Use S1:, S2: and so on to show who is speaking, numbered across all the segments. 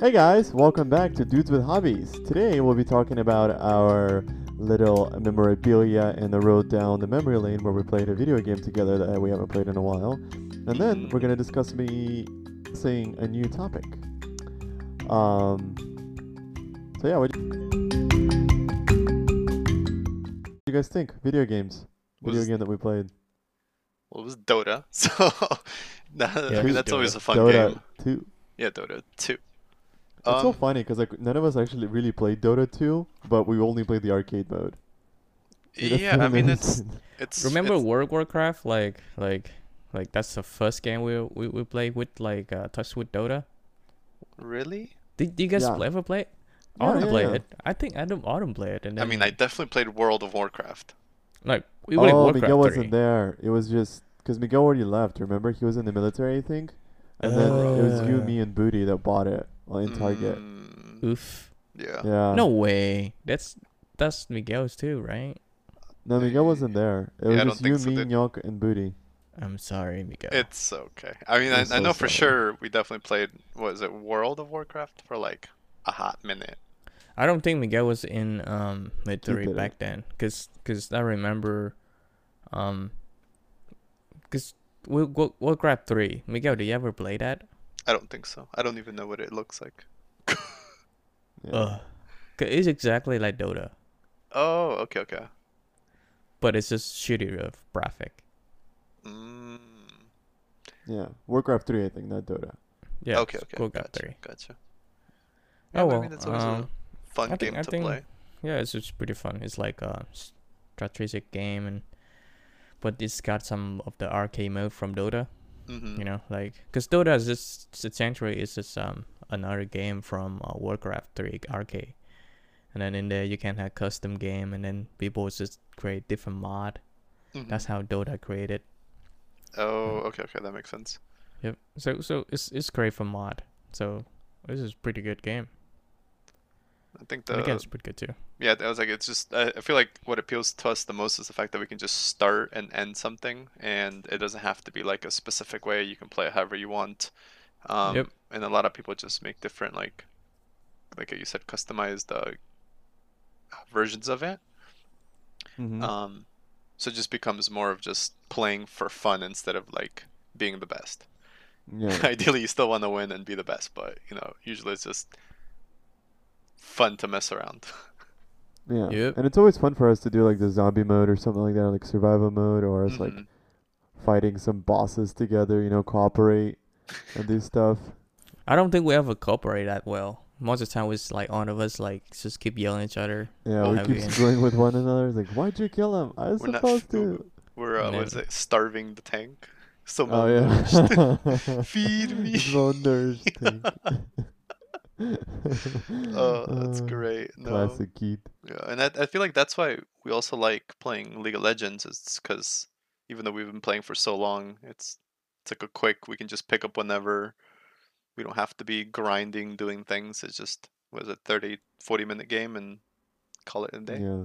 S1: Hey guys, welcome back to Dudes with Hobbies. Today we'll be talking about our little memorabilia and the road down the memory lane where we played a video game together that we haven't played in a while. And then we're going to discuss me saying a new topic. Um, so yeah, what do you guys think? Video games. Video
S2: Was-
S1: game that we played.
S2: Well, it was Dota, so that, I
S3: Yeah,
S2: mean that's
S3: was
S2: always a fun
S1: Dota
S2: game.
S1: 2.
S2: Yeah, Dota two.
S1: It's so
S2: Um,
S1: funny because like none of us actually really played Dota 2, but we only played the arcade mode. You
S2: yeah, I mean it's it's
S3: Remember
S2: it's,
S3: World of Warcraft? Like, like, like that's the first game we we, we played with like uh, touch with Dota.
S2: really?
S3: Did, did you guys
S1: Yeah.
S3: play, ever play it?
S1: Yeah,
S3: Artem
S1: yeah,
S3: play
S1: yeah.
S3: it. I think Adam Artem play it, and
S2: I mean, I definitely played World of Warcraft.
S3: like we played
S1: oh,
S3: Warcraft
S1: Miguel
S3: 3.
S1: wasn't there. It was just because Miguel already left. Remember, he was in the military, I think. And then it was you,
S3: Uh.
S1: me, and Booty that bought it well, in Target.
S2: Mm,
S3: Oof.
S2: yeah.
S1: Yeah.
S3: No way. That's that's Miguel's too, right?
S1: No, Miguel wasn't there. It was
S2: Yeah, I don't
S1: just you,
S2: think so,
S1: me,
S2: did-
S1: Nyok, and Booty.
S3: I'm sorry, Miguel.
S2: It's okay. I mean, I,
S1: I'm
S2: I
S1: so
S2: know for sure we definitely played. What is it? World of Warcraft for like a hot minute.
S3: I don't think Miguel was in um military
S1: didn't.
S3: back then, cause cause I remember, um, cause World War- Warcraft three. Miguel, did you ever play that?
S2: I don't think so. I don't even know what it looks like.
S1: Yeah.
S3: Ugh. 'Cause It's exactly like Dota,
S2: Oh, okay, okay.
S3: but it's just shittier of graphic.
S2: Mm,
S1: yeah. Warcraft 3, I think, not Dota.
S3: Yeah.
S2: okay,
S3: it's
S2: okay.
S3: Warcraft
S2: Gotcha,
S3: three.
S2: gotcha.
S3: Oh
S2: Yeah, I
S3: well.
S2: mean, it's always
S3: um,
S2: a fun
S3: I think-
S2: game
S3: I
S2: to
S3: think-
S2: play.
S3: yeah, it's just pretty fun. It's like a strategic game, and but it's got some of the arcade mode from Dota.
S2: Hmm
S3: You know, like because Dota is just essentially is just um another game from uh, Warcraft 3 arcade, and then in there you can have custom game, and then people just create different mod.
S2: Mhm.
S3: That's how Dota created.
S2: Oh, okay, okay, that makes sense.
S3: Yep. So so it's it's great for mod. So this is a pretty good game.
S2: I think
S3: And
S2: the
S3: again, it's pretty good too.
S2: yeah, I was like, it's just I, I feel like what appeals to us the most is the fact that we can just start and end something, and it doesn't have to be like a specific way. You can play it however you want. Um,
S3: Yep.
S2: And a lot of people just make different like, like you said, customized uh, versions of it.
S1: Mhm.
S2: Um, so it just becomes more of just playing for fun instead of like being the best.
S1: yeah.
S2: Ideally, you still want to win and be the best, but you know, usually it's just fun to mess around.
S1: Yeah.
S3: Yep.
S1: And it's always fun for us to do like the zombie mode or something like that, or like survival mode, or us like
S2: Mhm.
S1: fighting some bosses together, you know, cooperate and do stuff.
S3: I don't think we ever cooperate that well. Most of the time, it's like all of us like just keep yelling at each other.
S1: Yeah, we keep
S3: you-
S1: screwing with one another. It's like, why'd you kill him? I was
S2: We're
S1: supposed
S2: f-
S1: to.
S2: We're uh, what is
S3: Never.
S2: it? Starving the tank. So
S1: Oh yeah.
S2: Feed me.
S1: Malnourished tank.
S2: oh, that's
S1: Uh,
S2: great. No.
S1: Classic Keith.
S2: Yeah, and I, I feel like that's why we also like playing League of Legends. Is because even though we've been playing for so long, it's it's like a quick. We can just pick up whenever. We don't have to be grinding, doing things. It's just was it 30, 40 minute game and call it a day.
S1: Yeah.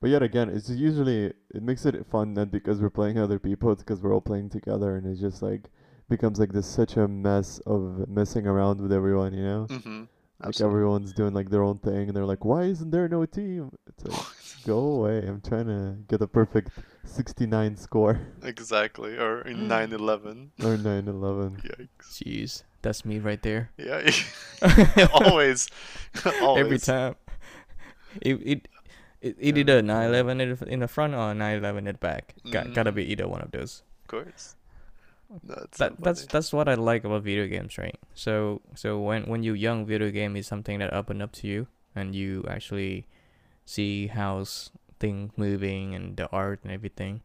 S1: But yet again, it's usually it makes it fun not because we're playing other people, it's because we're all playing together, and it's just like becomes like this such a mess of messing around with everyone, you know?
S2: Mm-hmm.
S1: Like everyone's doing like their own thing, and they're like, "Why isn't there no team?" It's like, go away! I'm trying to get a perfect 69 score
S2: Exactly. Or in 9-11.
S1: or 9/11.
S2: Yikes.
S3: Jeez, that's me right there.
S2: Yeah. always. always.
S3: Every time. It it it, it
S2: Yeah.
S3: either 911 in the, in the front or 911 in the back. Got, gotta
S2: Mhm.
S3: be either one of those.
S2: Of course. That's so
S3: that's that's what I like about video games, right? So so when when you're young, video game is something that open up to you, and you actually see how's things moving and the art and everything.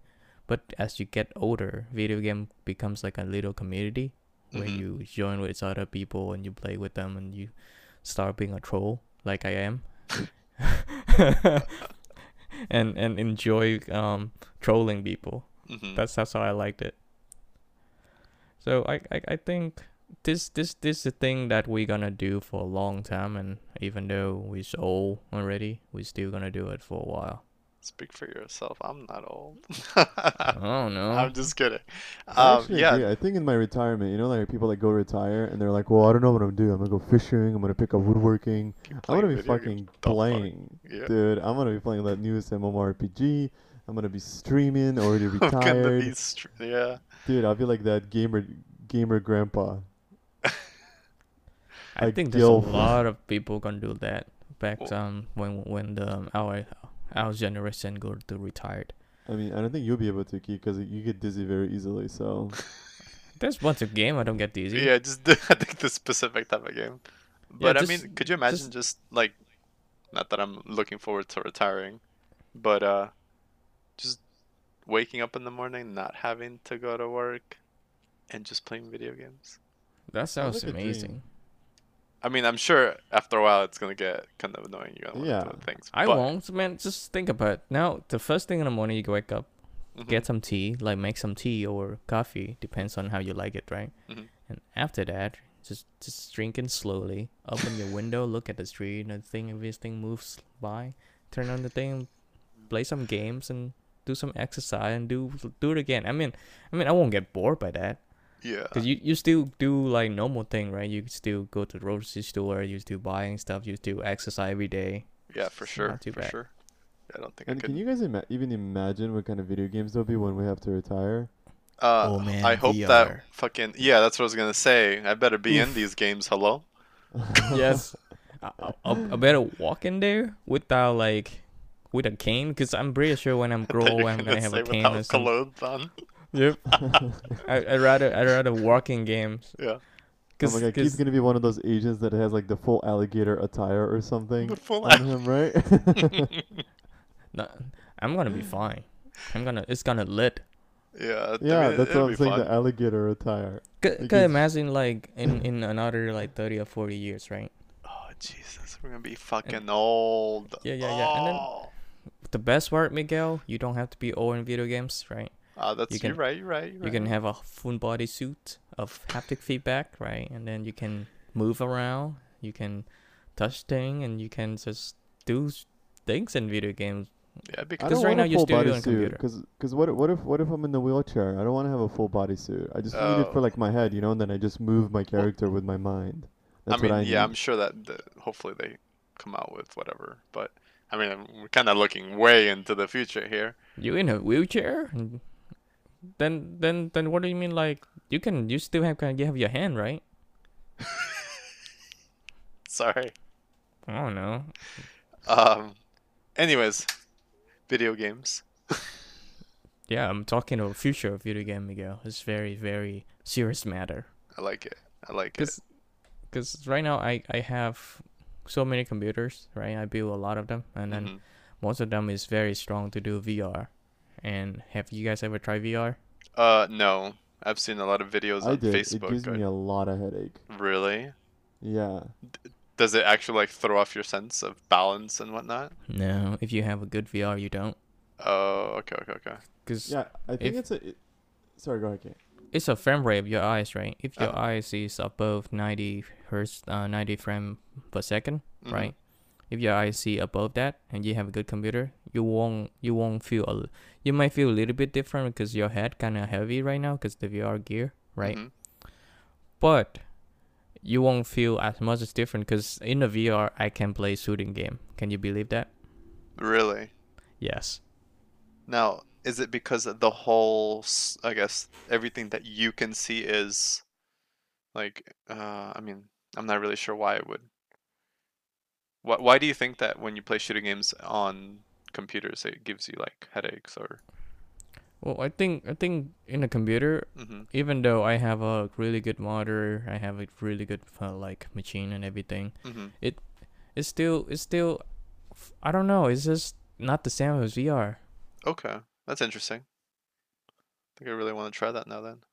S3: But as you get older, video game becomes like a little community where
S2: Mhm.
S3: you join with other people and you play with them and you start being a troll like I am. and and enjoy um trolling people.
S2: Mhm.
S3: That's that's how I liked it. So I, I I think this this this is the thing that we're gonna do for a long time, and even though we're so old already, we're still gonna do it for a while.
S2: Speak for yourself. I'm not old.
S3: Oh no.
S2: I'm just kidding.
S1: I
S2: Um,
S1: actually
S2: yeah,
S1: agree. I think in my retirement, you know, like people that go retire and they're like, "Well, I don't know what I'm gonna do. I'm gonna go fishing. I'm gonna pick up woodworking. I'm gonna be fucking
S2: games. Fuck?
S1: playing,
S2: Yeah.
S1: dude. I'm gonna be playing that newest MMORPG. I'm gonna be streaming. Already
S2: I'm gonna
S1: retired,
S2: be str- yeah.
S1: dude. I'll be like that gamer gamer grandpa.
S3: I
S1: like
S3: think there's a lot of people gonna do that back
S2: Well-
S3: um when when the um, our our generation go to retired.
S1: I mean, I don't think you'll be able to keep because you get dizzy very easily. So
S3: There's bunch of game I don't get dizzy.
S2: Yeah, just the, I think the specific type of game. But I
S3: just-
S2: mean, could you imagine just, like, not that I'm looking forward to retiring, but uh, just waking up in the morning, not having to go to work, and just playing video games.
S3: That sounds
S1: like
S3: amazing.
S2: I mean, I'm sure after a while it's gonna get kind of annoying. You're gonna want
S1: Yeah.
S2: to do things.
S3: I won't, man. Just think about it. Now, the first thing in the morning you wake up,
S2: mhm,
S3: get some tea, like make some tea or coffee, depends on how you like it, right?
S2: Mhm.
S3: And after that, just just drinking slowly. Open your window, look at the street, and think if this thing moves by, turn on the thing, play some games, and do some exercise, and do do it again. I mean, I mean, I won't get bored by that.
S2: Yeah.
S3: Cause you, you still do like normal thing, right? You still go to the grocery store, you still buying stuff, you still exercise every day.
S2: Yeah, for sure.
S3: not too
S2: for
S3: bad.
S2: sure. I don't think I
S1: And
S2: could.
S1: can you guys ima- even imagine what kind of video games there'll be when we have to retire?
S2: Uh,
S3: Oh, man,
S2: I hope
S3: VR.
S2: that fucking yeah. That's what I was gonna say. I better be in these games. Hello.
S3: yes. I, I, I better walk in there without like with a cane, cause I'm pretty sure when I'm
S2: I thought you
S3: grow, I'm
S2: gonna
S3: gonna have a cane or something.
S2: clothes on.
S3: Yep. I I rather I rather walk in games.
S2: Yeah.
S1: oh
S3: Cause,
S1: my god,
S3: 'cause-
S1: Keith's gonna be one of those agents that has like the full alligator attire or something
S2: The full
S1: on him, right?
S3: no, I'm gonna be fine. I'm gonna it's gonna lit.
S2: Yeah. I
S1: yeah,
S2: mean,
S1: that's what I'm saying.
S2: fun.
S1: The alligator attire.
S3: Could,
S1: Like
S3: could imagine like in in another like thirty or forty years, right?
S2: Oh Jesus, we're gonna be fucking old.
S3: Yeah, yeah, yeah, and then-
S2: Oh.
S3: The best part, Miguel, you don't have to be old in video games, right?
S2: Ah, that's
S3: you
S2: you are right. You're right. You're
S3: You can have a full body suit of haptic feedback, right? And then you can move around, you can touch thing, and you can just do things in video games.
S2: Yeah, because
S3: Because
S1: don't
S3: right
S1: want
S3: now
S1: a
S3: you're
S1: full
S3: still
S1: body
S3: doing
S1: suit.
S3: computer.
S1: Cause, cause what, what if, what if I'm in the wheelchair? I don't want to have a full body suit. I just need it for
S2: Oh.
S1: like my head, you know, and then I just move my character with my mind. That's
S2: I mean,
S1: what I
S2: yeah,
S1: need.
S2: I'm sure that the, hopefully they come out with whatever. But I mean, we're kind of looking way into the future here.
S3: You in a wheelchair? Then then then what do you mean? Like you can you still have you have your hand, right?
S2: Sorry.
S3: I don't know.
S2: Um. Anyways, video games.
S3: Yeah, I'm talking about future of video game, Miguel. It's very very serious matter.
S2: I like it. I like it.
S3: Cause, cause right now I I have so many computers, right? I build a lot of them, and then
S2: Mhm.
S3: most of them is very strong to do VR. And have you guys ever tried VR?
S2: Uh, no. I've seen a lot of videos
S1: I
S2: on
S1: did.
S2: Facebook.
S1: It gives me
S2: uh,
S1: a lot of headache.
S2: Really?
S1: Yeah.
S2: Does it actually like throw off your sense of balance and whatnot?
S3: No, if you have a good VR, you don't.
S2: Oh, okay, okay, okay.
S3: Cause
S1: Yeah, I think
S3: If-
S1: it's a. It, sorry, go ahead. Kate.
S3: it's a frame rate of your eyes, right? If your
S2: Uh-huh.
S3: eyes is above 90 hertz, uh, 90 frame per 2nd
S2: Mhm.
S3: right? If your eyes see above that and you have a good computer, you won't you won't feel a, l- you might feel a little bit different because your head kind of heavy right now because the VR gear, right?
S2: Mhm.
S3: But you won't feel as much as different because in the VR I can play shooting game. Can you believe that?
S2: Really?
S3: Yes.
S2: Now, is it because of the whole, I guess, everything that you can see is like, uh, I mean, I'm not really sure why it would. Why, why do you think that when you play shooting games on computers, it gives you like headaches or?
S3: Well, I think I think in a computer,
S2: hmm
S3: even though I have a really good monitor, I have a really good uh, like machine and everything.
S2: hmm
S3: It's still it's still I don't know. It's just not the same as VR.
S2: Okay, that's interesting. I think I really want to try that now then.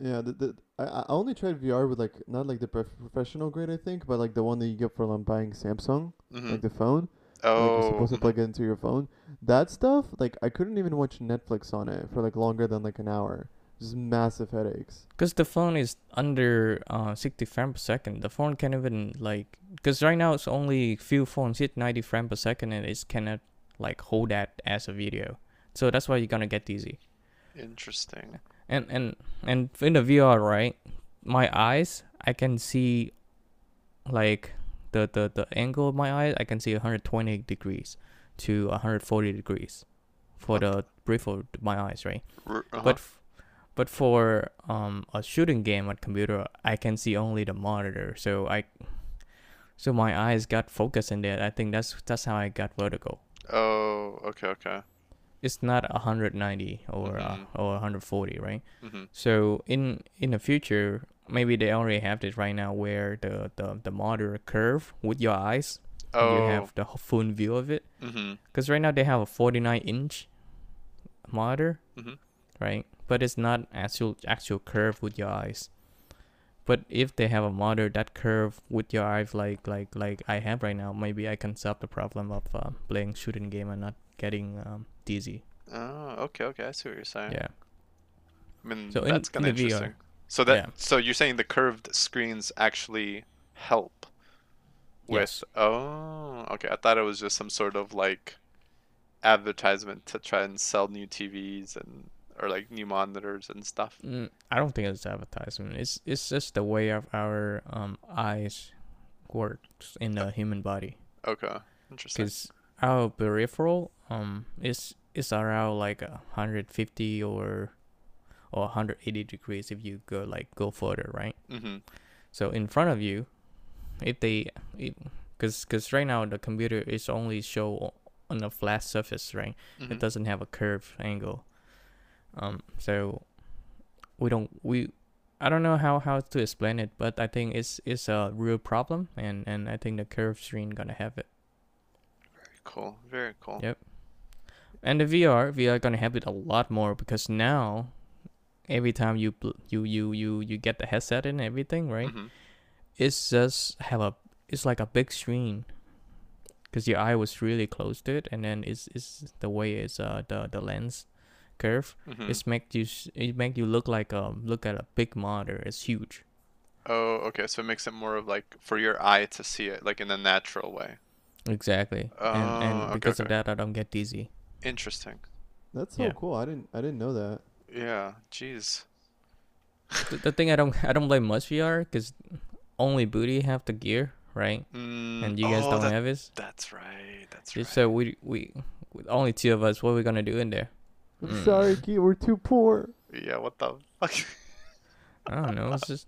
S1: Yeah, the, the I, I only tried VR with like not like the prof- professional grade I think, but like the one that you get for like buying Samsung,
S2: hmm
S1: like the phone. like
S2: Oh,
S1: you're supposed to
S2: mhm.
S1: plug it into your phone. That stuff, like I couldn't even watch Netflix on it for like longer than like an hour. Just massive headaches.
S3: Cause the phone is under uh 60 frames per second. The phone can't even like. Cause right now it's only few phones hit 90 frames per second and it cannot like hold that as a video. So that's why you're gonna get dizzy.
S2: Interesting.
S3: And and and in the VR, right? My eyes, I can see like the the the angle of my eyes. I can see 120 degrees to 140 degrees for the peripheral of my eyes, right?
S2: Uh-huh.
S3: But f- but for um a shooting game on computer, I can see only the monitor. So I so my eyes got focused in there. I think that's that's how I got vertigo.
S2: oh, okay, okay.
S3: It's not 190 or
S2: Mhm.
S3: uh, or 140, right?
S2: hmm
S3: So in in the future, maybe they already have this right now, where the the the monitor curve with your eyes,
S2: Oh.
S3: you have the full view of it. Because right now they have a 49 inch monitor,
S2: Mhm.
S3: right? But it's not actual actual curve with your eyes. But if they have a monitor that curve with your eyes, like like like I have right now, maybe I can solve the problem of uh, playing shooting game and not getting um, dizzy.
S2: Oh, okay, okay. I see what you're saying.
S3: Yeah.
S2: I mean,
S3: So
S2: that's
S3: in
S2: kind of
S3: the VR,
S2: interesting. So that
S3: yeah.
S2: so you're saying the curved screens actually help with
S3: Yes.
S2: Oh, okay. I thought it was just some sort of like advertisement to try and sell new TVs and or like new monitors and stuff.
S3: Mm, I don't think it's advertisement. It's it's just the way of our um eyes works in the human body.
S2: Okay. Interesting.
S3: because our peripheral um is is around like a 150 or or 180 degrees if you go like go further right
S2: Mm-hmm.
S3: so in front of you if they because because right now the computer is only show on a flat surface right
S2: Mm-hmm.
S3: it doesn't have a curved angle um so we don't we I don't know how, how to explain it, but I think it's it's a real problem, and, and I think the curved screen gonna have it.
S2: Very cool. Very cool.
S3: Yep. And the VR, VR gonna have it a lot more because now, every time you you you you you get the headset and everything, right?
S2: Mhm.
S3: It's just have a it's like a big screen, because your eye was really close to it, and then it's it's the way it's uh the the lens curve.
S2: Mhm.
S3: It's make you it make you look like um look at a big monitor. It's huge.
S2: Oh, okay. So it makes it more of like for your eye to see it like in a natural way.
S3: Exactly. and
S2: Oh,
S3: and
S2: okay,
S3: because of that, I don't get dizzy.
S2: Interesting.
S1: That's so
S3: Yeah.
S1: cool. I didn't I didn't know that.
S2: Yeah. Jeez.
S3: the, the thing I don't I don't blame much VR because only Booty have the gear, right?
S2: Mm,
S3: And you guys
S2: oh,
S3: don't
S2: that-
S3: have it.
S2: That's right. That's right.
S3: So we we with only two of us, what are we gonna do in there?
S1: I'm
S3: Mm.
S1: sorry, Keith, we're too poor.
S2: Yeah. What the fuck?
S3: I don't know. It's just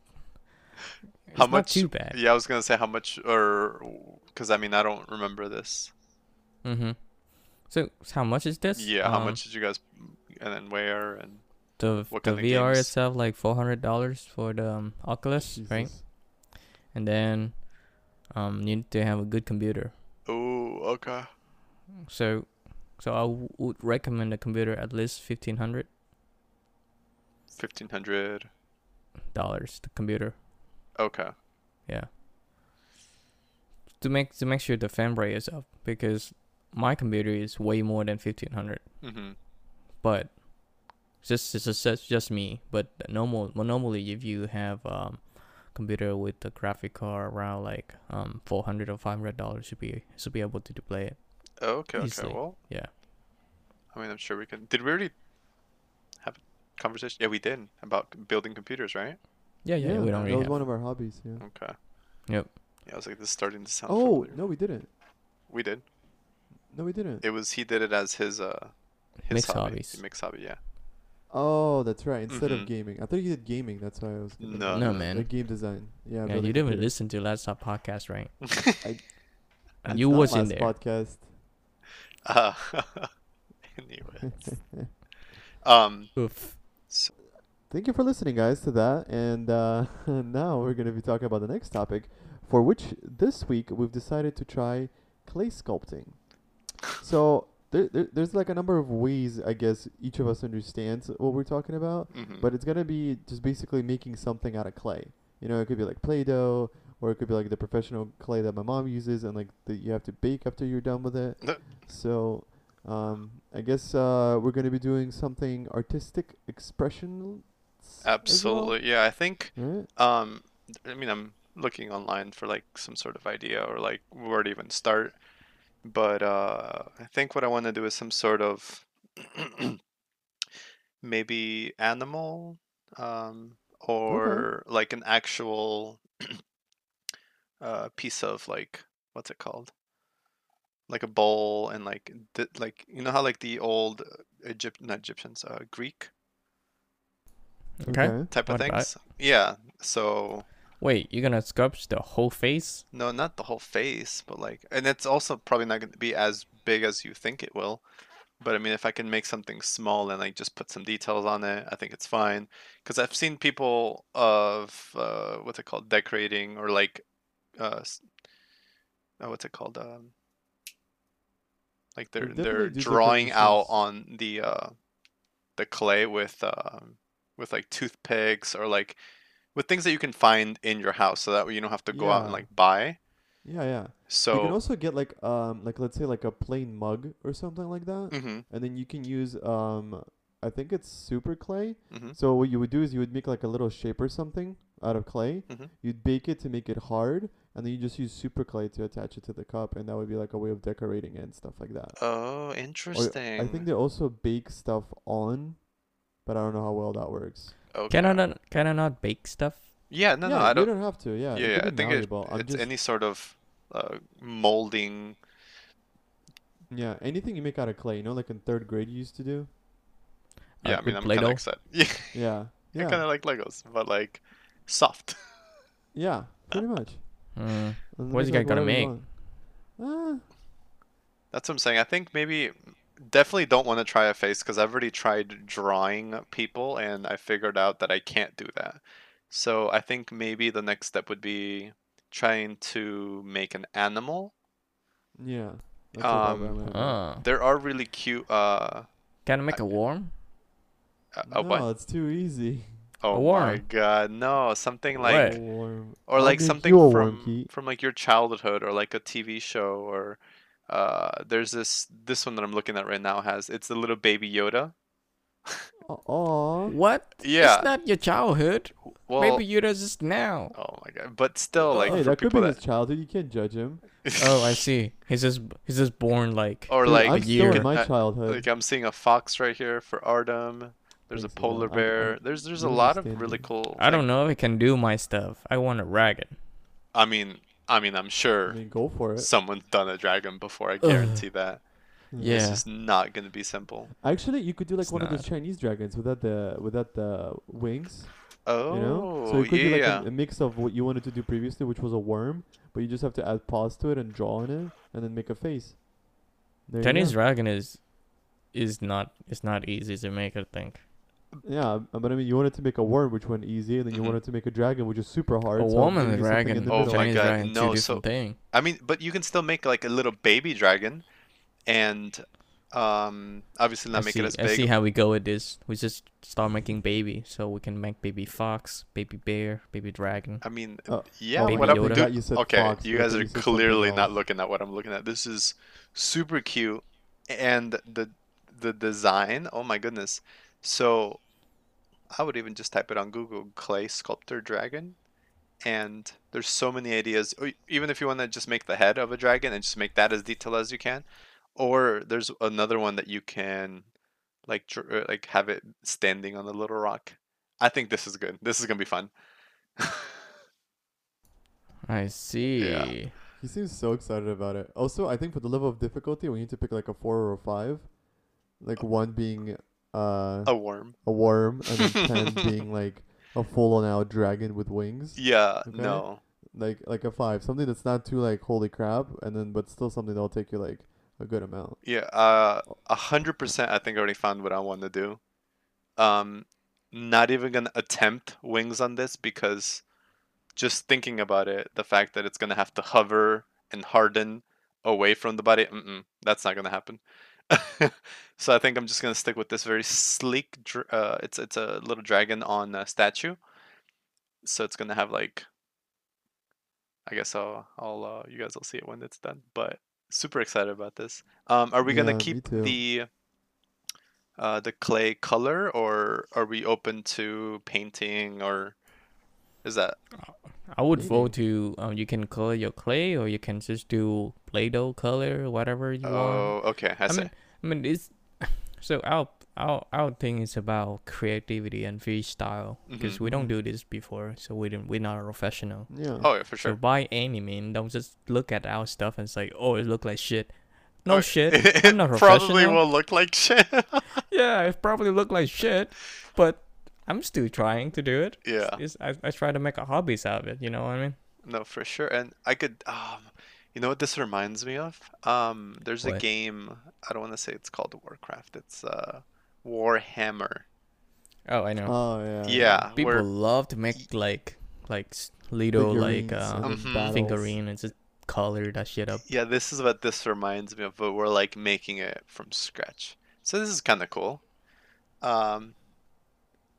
S3: it's
S2: how much?
S3: too bad.
S2: Yeah, I was gonna say how much, or because I mean I don't remember this.
S3: Mm-hmm. So, so how much is this?
S2: Yeah. How
S3: Um,
S2: much did you guys, and then where and
S3: The
S2: what
S3: the
S2: kind of
S3: VR
S2: games?
S3: itself like four hundred dollars for the um, Oculus, right? And then um you need to have a good computer.
S2: oh okay.
S3: So so I w- would recommend a computer at least fifteen hundred.
S2: Fifteen hundred
S3: dollars. The computer.
S2: Okay.
S3: Yeah. To make to make sure the frame rate is up because my computer is way more than fifteen hundred.
S2: Mhm.
S3: But just it's just, it's just me. But normal well, normally if you have um computer with the graphic card around like um four hundred or five hundred dollars should be should be able to do play it.
S2: Oh, okay. Okay. Well,
S3: Yeah.
S2: I mean, I'm sure we can. Did we already have a conversation? Yeah, we did about building computers, right?
S3: Yeah, yeah, we don't
S1: that
S3: really
S1: was
S3: have.
S1: one of our hobbies. Yeah.
S2: Okay.
S3: Yep.
S2: Yeah, I was like, this is starting to sound.
S1: Oh
S2: familiar.
S1: no, we didn't.
S2: We did.
S1: No, we didn't.
S2: It was he did it as his uh his
S3: Mixed
S2: hobby.
S3: hobbies.
S2: Mixed hobby, yeah.
S1: Oh, that's right. Instead
S2: Mhm.
S1: of gaming, I thought you did gaming. That's why I was. gonna-
S2: No,
S3: No,
S2: no.
S3: man.
S1: Like game design. Yeah.
S3: Yeah,
S1: building
S3: you didn't
S1: computers.
S3: listen to last uh, podcast, right?
S1: That's
S3: you
S1: not
S3: was in
S1: last
S3: there.
S1: Podcast.
S2: uh, anyway. Um.
S3: Oof.
S1: so, Thank you for listening, guys, to that. And uh, now we're going to be talking about the next topic, for which this week we've decided to try clay sculpting. So there, there, there's like a number of ways, I guess, each of us understands what we're talking about.
S2: mhm.
S1: But it's going to be just basically making something out of clay. You know, it could be like Play Doh, or it could be like the professional clay that my mom uses, and like that you have to bake after you're done with it. So, um, I guess uh, we're going to be doing something artistic expression.
S2: Absolutely. Yeah, I think
S1: Right?
S2: um I mean I'm looking online for like some sort of idea or like where to even start. But uh, I think what I want to do is some sort of maybe animal um, or like an actual uh, piece of like what's it called? Like a bowl and like di- like you know how like the old Egypt not Egyptians uh, Greek
S3: Okay.
S2: type of
S3: What
S2: things. Yeah. So
S3: Wait, you're gonna sculpt the whole face?
S2: no, not the whole face, but like, and it's also probably not going to be as big as you think it will. But I mean, if I can make something small and like just put some details on it, I think it's fine. Because I've seen people of uh, what's it called, decorating or like, uh, uh, what's it called, um, like they're they're drawing out on the uh, the clay with um, with like toothpicks or like with things that you can find in your house, so that way you don't have to go out and like buy.
S1: Yeah, yeah.
S2: So
S1: you can also get like um like let's say like a plain mug or something like that,
S2: hmm
S1: and then you can use um I think it's super clay.
S2: hmm
S1: So what you would do is you would make like a little shape or something out of clay.
S2: Mhm.
S1: You'd bake it to make it hard, and then you just use super clay to attach it to the cup, and that would be like a way of decorating it and stuff like that.
S2: Oh,
S1: Or
S2: interesting.
S1: I think they also bake stuff on, but I don't know how well that works.
S2: Okay.
S3: Can I not? Can I not bake stuff?
S2: Yeah, no,
S1: yeah,
S2: no, I don't.
S1: don't have to. Yeah,
S2: Yeah, yeah, I think it, it's
S1: just
S2: any sort of uh, molding.
S1: yeah anything you make out of clay. You know, like in third grade you used to do.
S2: Yeah, I mean, I'm kind
S3: Play-Doh?
S2: of excited. Yeah,
S1: Yeah,
S2: I
S1: yeah,
S2: kind of like Legos, but like soft.
S1: yeah, pretty much.
S3: Mm. What's
S1: make,
S3: you guys gonna make?
S1: want.
S2: That's what I'm saying. I think maybe definitely don't want to try a face because I've already tried drawing people and I figured out that I can't do that. So I think maybe the next step would be trying to make an animal.
S1: Ah, yeah. That's
S2: Um,
S1: thought.
S3: Ah.
S2: There are really cute. Uh,
S3: Can I make a worm?
S2: a, a
S1: no,
S2: what?
S1: it's too easy.
S2: Oh my
S3: worm.
S2: god, no! Something like
S1: A
S2: or like something from from like your childhood or like a TV show or uh there's this this one that I'm looking at right now has it's the little baby Yoda.
S1: Oh,
S3: What?
S2: Yeah.
S3: It's not your childhood.
S2: Well,
S3: Maybe you're just now.
S2: oh my god, but still like
S1: hey,
S2: for
S1: that could be
S2: that
S1: his childhood. You can't judge him.
S3: Oh, I see. He's just he's just born like
S2: or
S1: Dude,
S2: like
S1: I'm
S3: a
S1: still in my childhood.
S2: like I'm seeing a fox right here for Artem. There's a
S1: Thanks, man.
S2: polar
S1: I'm-
S2: bear.
S1: I'm
S2: there's there's a lot of really cool.
S3: I don't know if I can do my stuff. I want a dragon.
S2: I mean, I mean, I'm sure
S1: I mean, go for it.
S2: someone's done a dragon before. I guarantee that.
S3: Yeah.
S2: This is not gonna be simple.
S1: Actually, you could do like
S3: It's
S1: one of those. Chinese dragons without the without the wings.
S2: Oh,
S1: You know, so oh, it could
S2: yeah,
S1: be like a, a mix of what you wanted to do previously, which was a worm, but you just have to add paws to it and draw on it, and then make a face. There
S3: Chinese dragon is is not it's not easy to make. I think
S1: Yeah, uh, but I mean, you wanted to make a worm, which went easy, and then you
S2: Mhm.
S1: wanted to make a dragon, which is super hard.
S3: a
S1: so
S3: woman
S1: giving you
S3: dragon,
S1: in the
S2: Oh
S1: middle.
S2: my
S3: Chinese
S2: God,
S3: dragon,
S2: no,
S3: two
S2: so-
S3: thing.
S2: I mean, but you can still make like a little baby dragon, and um, obviously
S3: I
S2: not make
S3: see,
S2: it as big.
S3: I see how we go with this. We just start making baby, so we can make baby fox, baby bear, baby dragon.
S2: I mean,
S1: Uh,
S2: yeah,
S3: Baby
S2: what I'm
S3: Yoda.
S2: do-
S1: You said
S2: Okay,
S1: fox,
S2: you guys are
S1: you
S2: clearly not looking at what I'm looking at. This is super cute, and the the design. Oh my goodness! So, I would even just type it on Google: clay sculptor dragon, and there's so many ideas. Even if you want to just make the head of a dragon and just make that as detailed as you can, or there's another one that you can like dr- uh, like have it standing on a little rock. I think this is good. This is gonna be fun.
S3: I see. Yeah.
S1: He seems so excited about it. Also, I think for the level of difficulty, we need to pick like a four or a five, like one being uh
S2: a worm.
S1: a worm, and then ten being like a full-on out dragon with wings.
S2: Yeah,
S1: Okay.
S2: no.
S1: Like like a five, something that's not too like holy crap, and then but still something that'll take you like a good amount.
S2: Yeah, uh, a hundred percent. I think I already found what I want to do. Um, not even gonna attempt wings on this because just thinking about it, the fact that it's gonna have to hover and harden away from the body, that's not gonna happen. so I think I'm just gonna stick with this very sleek. Uh, it's it's a little dragon on a statue, so it's gonna have like. I guess I'll I'll uh, you guys will see it when it's done, but super excited about this. Um, are we gonna keep the uh, the clay color, or are we open to painting or Is that
S3: I would
S1: Maybe.
S3: vote to um, you can color your clay or you can just do Play-Doh color, whatever you want.
S2: Oh, okay. I,
S3: I
S2: see.
S3: mean, I mean, it's so our our our thing is about creativity and freestyle because
S2: Mhm.
S3: we don't do this before, so we didn't we're not a professional.
S1: Yeah.
S2: oh yeah, for
S3: So
S2: sure.
S3: by any means, don't just look at our stuff and say, "Oh, it look like shit." No
S2: Oh,
S3: shit.
S2: It
S3: I'm not
S2: probably
S3: professional.
S2: will look like shit.
S3: yeah, it probably look like shit, but I'm still trying to do it.
S2: yeah.
S3: It's, I I try to make a hobbies out of it. You know what I mean?
S2: No, for sure. And I could um you know what this reminds me of? Um there's a game, I don't want to say it's called Warcraft. It's uh Warhammer.
S3: Oh, I know.
S1: Oh yeah.
S2: Yeah,
S3: People
S2: where
S3: love to make like like s- little like
S1: Figurines
S3: uh,
S1: and
S2: Mhm.
S1: battles.
S3: figurine and just color that shit up.
S2: yeah, this is what this reminds me of, but we're like making it from scratch. So this is kind of cool. Um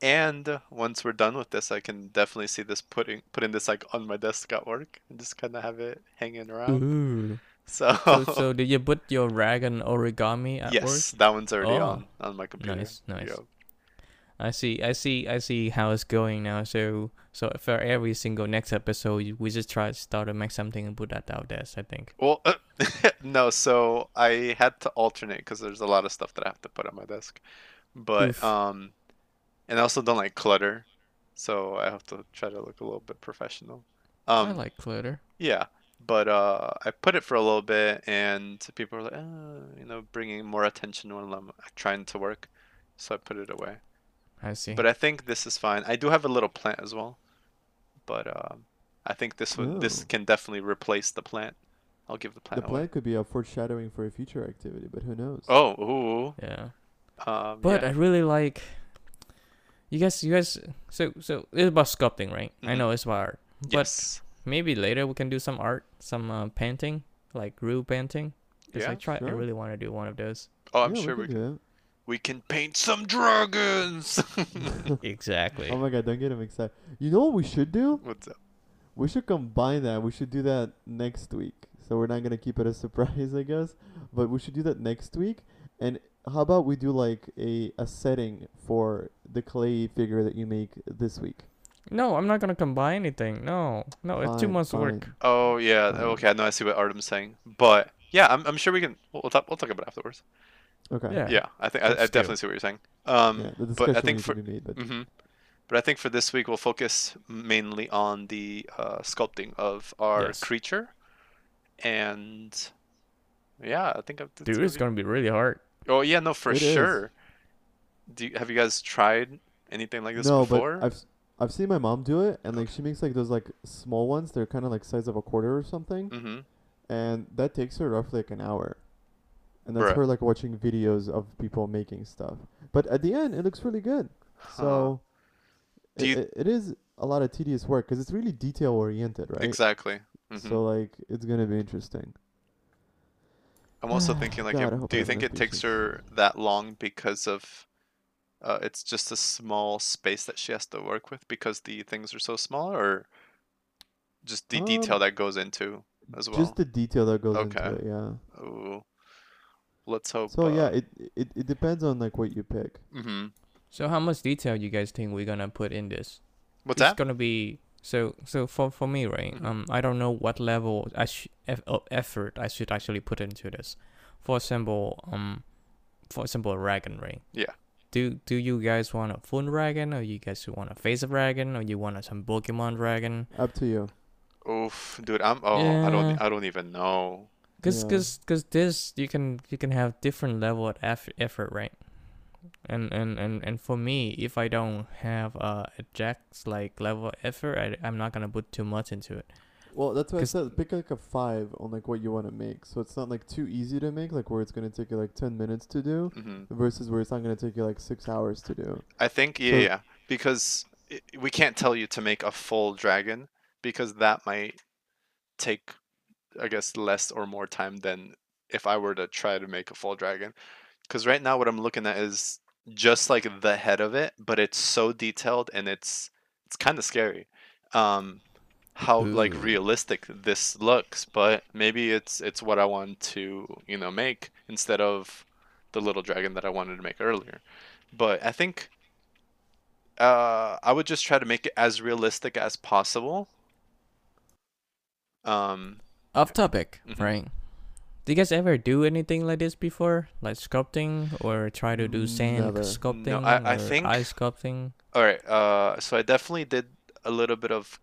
S2: and once we're done with this, I can definitely see this putting putting this like on my desk at work and just kind of have it hanging around.
S3: Ooh.
S2: So,
S3: so, so did you put your rag dragon origami at
S2: yes,
S3: work?
S2: that one's already
S3: Oh.
S2: on on my computer.
S3: Nice, nice.
S2: Yep.
S3: I see, I see, I see how it's going now. So, so for every single next episode, we just try to start to make something and put that out there. I think.
S2: Well, no, so I had to alternate because there's a lot of stuff that I have to put on my desk. But
S3: Oof.
S2: um and I also don't like clutter. So I have to try to look a little bit professional. Um
S3: I like clutter.
S2: yeah, but uh I put it for a little bit and people were like, uh, you know, bringing more attention when I'm trying to work. So I put it away.
S3: I see.
S2: But I think this is fine. I do have a little plant as well. But um I think this would this
S1: Oh.
S2: can definitely replace the plant. I'll give the plant.
S1: The
S2: plant away.
S1: plan could be a foreshadowing for a future activity, but who knows?
S2: Oh, ooh.
S3: yeah.
S2: Um,
S3: But
S2: yeah.
S3: I really like. You guys, you guys. So, so it's about sculpting, right? I
S2: Mhm.
S3: know it's about art, but
S2: yes.
S3: maybe later we can do some art, some uh, painting, like real painting. Cause I
S2: Yeah,
S3: try. I really want to do one of those.
S2: Oh, I'm
S1: Yeah,
S2: sure we
S1: could
S2: can,
S1: do
S2: we can paint some dragons.
S3: Exactly.
S1: Oh my god, don't get him excited. You know what we should do?
S2: What's up?
S1: We should combine that. We should do that next week. So we're not gonna keep it a surprise, I guess. But we should do that next week. And how about we do like a a setting for the clay figure that you make this week?
S3: No, I'm not gonna combine anything. No, no, it's too
S1: Fine,
S3: much work.
S1: fine.
S2: Oh yeah. Okay, I know. I see what Artem's saying. But yeah, I'm, I'm sure we can. We'll, we'll talk. We'll talk about it afterwards.
S1: Okay.
S3: Yeah.
S2: Yeah, I think I,
S3: But
S2: I
S3: still.
S2: definitely see what you're saying. Um,
S1: Yeah, the
S2: but
S1: discussion
S2: I think
S1: needs
S2: for
S1: to be made, but
S2: hmm But I think for this week we'll focus mainly on the uh, sculpting of our
S3: Yes.
S2: creature, and yeah, I think it's
S3: Dude,
S2: gonna
S3: it's
S2: be-
S3: gonna be really hard.
S2: Oh yeah, no, for
S1: It is.
S2: sure. Do you, have you guys tried anything like this
S1: no,
S2: before?
S1: but I've I've seen my mom do it, and like she makes like those like small ones. They're kind of like size of a quarter or something,
S2: mm-hmm.
S1: and that takes her roughly like an hour. And that's
S2: Bruh.
S1: her like watching videos of people making stuff. But at the end, it looks really good. So
S2: Do you-
S1: i- it is a lot of tedious work because it's really detail oriented, right?
S2: Exactly. hmm
S1: So like it's gonna be interesting.
S2: I'm also thinking like,
S1: God,
S2: it-
S1: I hope
S2: do you think it takes her that long because of uh, it's just a small space that she has to work with because the things are so small, or just the detail
S1: Um,
S2: that goes into as well?
S1: Just the detail that goes
S2: Okay.
S1: into it, yeah.
S2: Ooh. Let's hope.
S1: So yeah,
S2: uh,
S1: it, it it depends on like what you pick.
S2: hmm
S3: So how much detail you guys think we're gonna put in this?
S2: What's
S3: it's
S2: that?
S3: It's gonna be so so for for me, right?
S2: Mhm.
S3: Um, I don't know what level I sh- eff- of effort I should actually put into this. For example, um, for example, a dragon, right?
S2: Yeah.
S3: Do do you guys want a full dragon, or you guys want a face of dragon, or you want a, some Pokemon dragon?
S1: Up to you.
S2: Oof, dude. I'm. Oh, I don't. I don't even know.
S3: Cause,
S1: Yeah.
S3: cause, cause this you can you can have different level of effort, right? And and and and for me, if I don't have uh, a jack's like level effort, I I'm not gonna put too much into it.
S1: Well, that's why I
S3: 'Cause-
S1: said pick like a five on like what you want to make. So it's not like too easy to make, like where it's gonna take you like ten minutes to do,
S2: hmm
S1: versus where it's not gonna take you like six hours to do.
S2: I think yeah,
S1: So-
S2: yeah, because i we can't tell you to make a full dragon because that might take, I guess, less or more time than if I were to try to make a full dragon. Because right now, what I'm looking at is just like the head of it, but it's so detailed and it's it's kind of scary. Um, how like realistic this looks, but maybe it's it's what I want to you know make instead of the little dragon that I wanted to make earlier. But I think Uh, I would just try to make it as realistic as possible. Um,
S3: Off topic,
S2: Mhm.
S3: right? Do you guys ever do anything like this before, like sculpting, or try to do sand
S1: Never. No,
S3: sculpting,
S2: I- I
S3: or
S2: think-
S3: ice sculpting?
S2: all right. Uh, so I definitely did a little bit of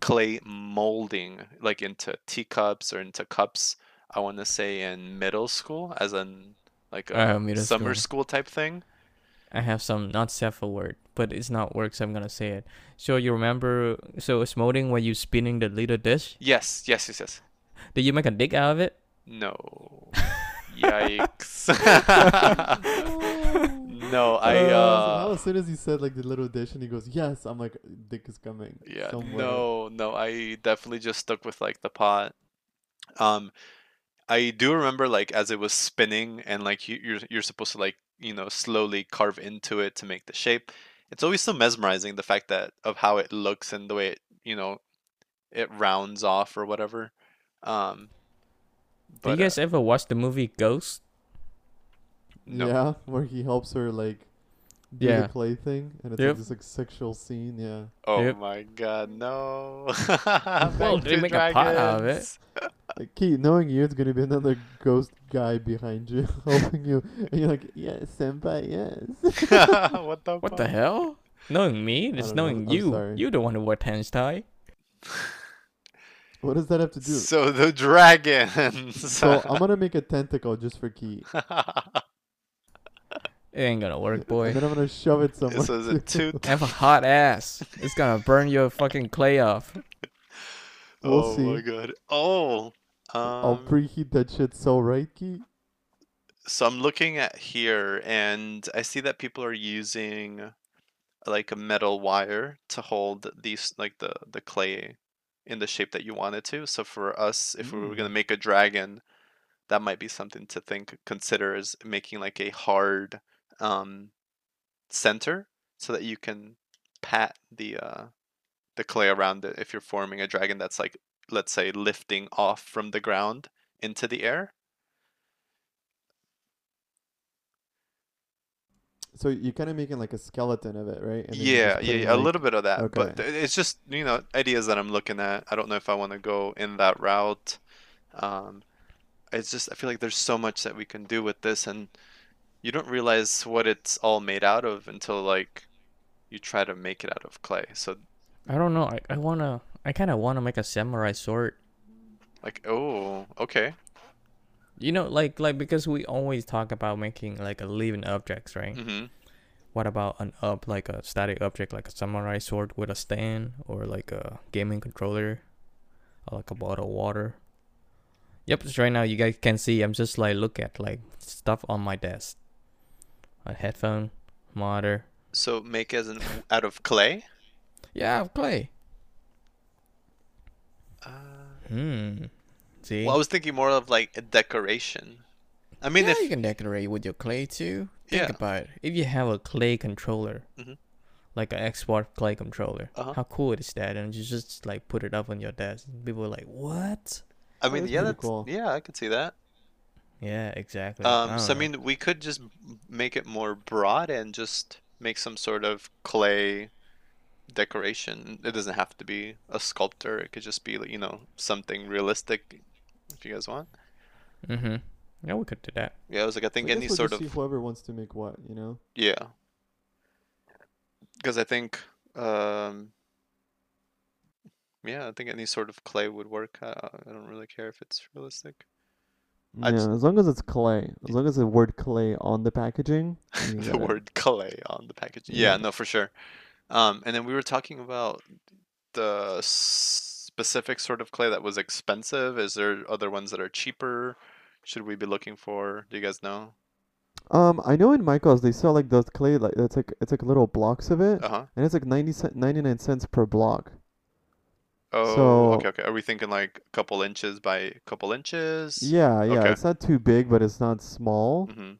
S2: clay molding, like into teacups or into cups. I want to say in middle school, as in like a
S3: Uh,
S2: summer
S3: school.
S2: school type thing.
S3: I have some not several word, but it's not work, so I'm gonna say it. So you remember? So it's molding when you spinning the little dish.
S2: Yes, yes, yes, yes.
S3: Did you make a dick out of it?
S2: No. Yikes. no, I
S1: Uh,
S2: uh
S1: as soon as he said like the little dish and he goes, "Yes," I'm like, "Dick is coming."
S2: yeah,
S1: somewhere."
S2: no, no, I definitely just stuck with like the pot. Um I do remember like as it was spinning and like you, you're you're supposed to like, you know, slowly carve into it to make the shape. It's always so mesmerizing the fact that of how it looks and the way it, you know, it rounds off or whatever. Um
S3: Did you guys
S2: uh,
S3: ever watch the movie Ghost?
S2: no.
S1: Yeah, where he helps her like do
S3: Yeah.
S1: the clay thing, and it's
S3: Yep.
S1: like this like sexual scene. Yeah.
S2: Oh
S3: Yep.
S2: my god, no.
S3: Well, they
S2: to
S3: make a pot out of it.
S1: Like, Keith, knowing you, it's gonna be another ghost guy behind you helping you, and you're like, "Yes, senpai, yes."
S2: what the
S3: What the hell? Knowing me, it's
S1: don't know,
S3: knowing
S1: I'm
S3: you.
S1: sorry.
S3: You the one who wore tense tie.
S1: What does that have to do?
S2: So the dragons.
S1: So I'm gonna make a tentacle just for Key.
S3: It ain't gonna work, boy.
S1: and then I'm gonna shove it somewhere.
S2: so is it two?
S3: I have a hot ass. It's gonna burn your fucking clay off.
S1: We'll
S2: oh
S1: see.
S2: my god. Oh.
S1: I'll
S2: Um,
S1: preheat that shit so right, Keith.
S2: so I'm looking at here, and I see that people are using like a metal wire to hold these like the the clay in the shape that you want it to. So for us, if we were gonna
S1: Mm.
S2: make a dragon, that might be something to think consider is making like a hard um, center so that you can pat the uh, the clay around it if you're forming a dragon that's like let's say lifting off from the ground into the air.
S1: So you're kind of making like a skeleton of it, right? And
S2: Yeah, yeah,
S1: putting,
S2: yeah, a little bit of that, but
S1: okay.
S2: th- it's just you know ideas that I'm looking at. I don't know if I want to go in that route. Um, it's just I feel like there's so much that we can do with this, and you don't realize what it's all made out of until like you try to make it out of clay. So
S3: I don't know. I, I wanna. I kind of wanna make a samurai sword.
S2: like, oh, okay,
S3: You know, like like because we always talk about making like a living objects, right?
S2: mm-hmm.
S3: What about an up like a static object like a samurai sword with a stand or like a gaming controller or like a bottle of water? Yep, so right now you guys can see I'm just like look at like stuff on my desk. A headphone, monitor.
S2: So make as an out of clay.
S3: Yeah, of clay.
S2: Uh,
S3: Hmm. See?
S2: well, I was thinking more of like a decoration. I mean,
S3: yeah,
S2: if
S3: you can decorate with your clay too. Think
S2: Yeah.
S3: about it. If you have a clay controller,
S2: Mhm.
S3: like an Xbox clay controller,
S2: Uh-huh.
S3: how cool is that? And you just like put it up on your desk. People are like, "What?"
S2: I mean,
S1: that's
S2: yeah, that's
S1: cool.
S2: yeah, I could see that.
S3: Yeah, exactly.
S2: Um, so I
S3: don't know.
S2: mean, we could just make it more broad and just make some sort of clay decoration. It doesn't have to be a sculptor. It could just be, you know, something realistic, if you guys want.
S3: Mm-hmm. Yeah, we could do that.
S2: Yeah, I was like, I
S1: I
S2: think
S1: guess
S2: any
S1: we'll
S2: sort
S1: just
S2: of
S1: see whoever wants to make what, you know.
S2: yeah, because I think um, yeah, I think any sort of clay would work. Uh, I don't really care if it's realistic. I
S1: yeah,
S2: just-
S1: as long as it's clay, as long as the word clay on the packaging.
S2: the
S1: it.
S2: word clay on the packaging. Yeah,
S1: Yeah.
S2: no, for sure. Um, and then we were talking about the specific sort of clay that was expensive. Is there other ones that are cheaper? Should we be looking for? Do you guys know?
S1: Um, I know in Michael's they sell like those clay like it's like it's like little blocks of it,
S2: Uh huh.
S1: and it's like 90 cent, 99 cents per block.
S2: Oh,
S1: So-
S2: okay, okay. Are we thinking like a couple inches by a couple inches?
S1: Yeah, yeah,
S2: Okay.
S1: it's not too big, but it's not small.
S2: hmm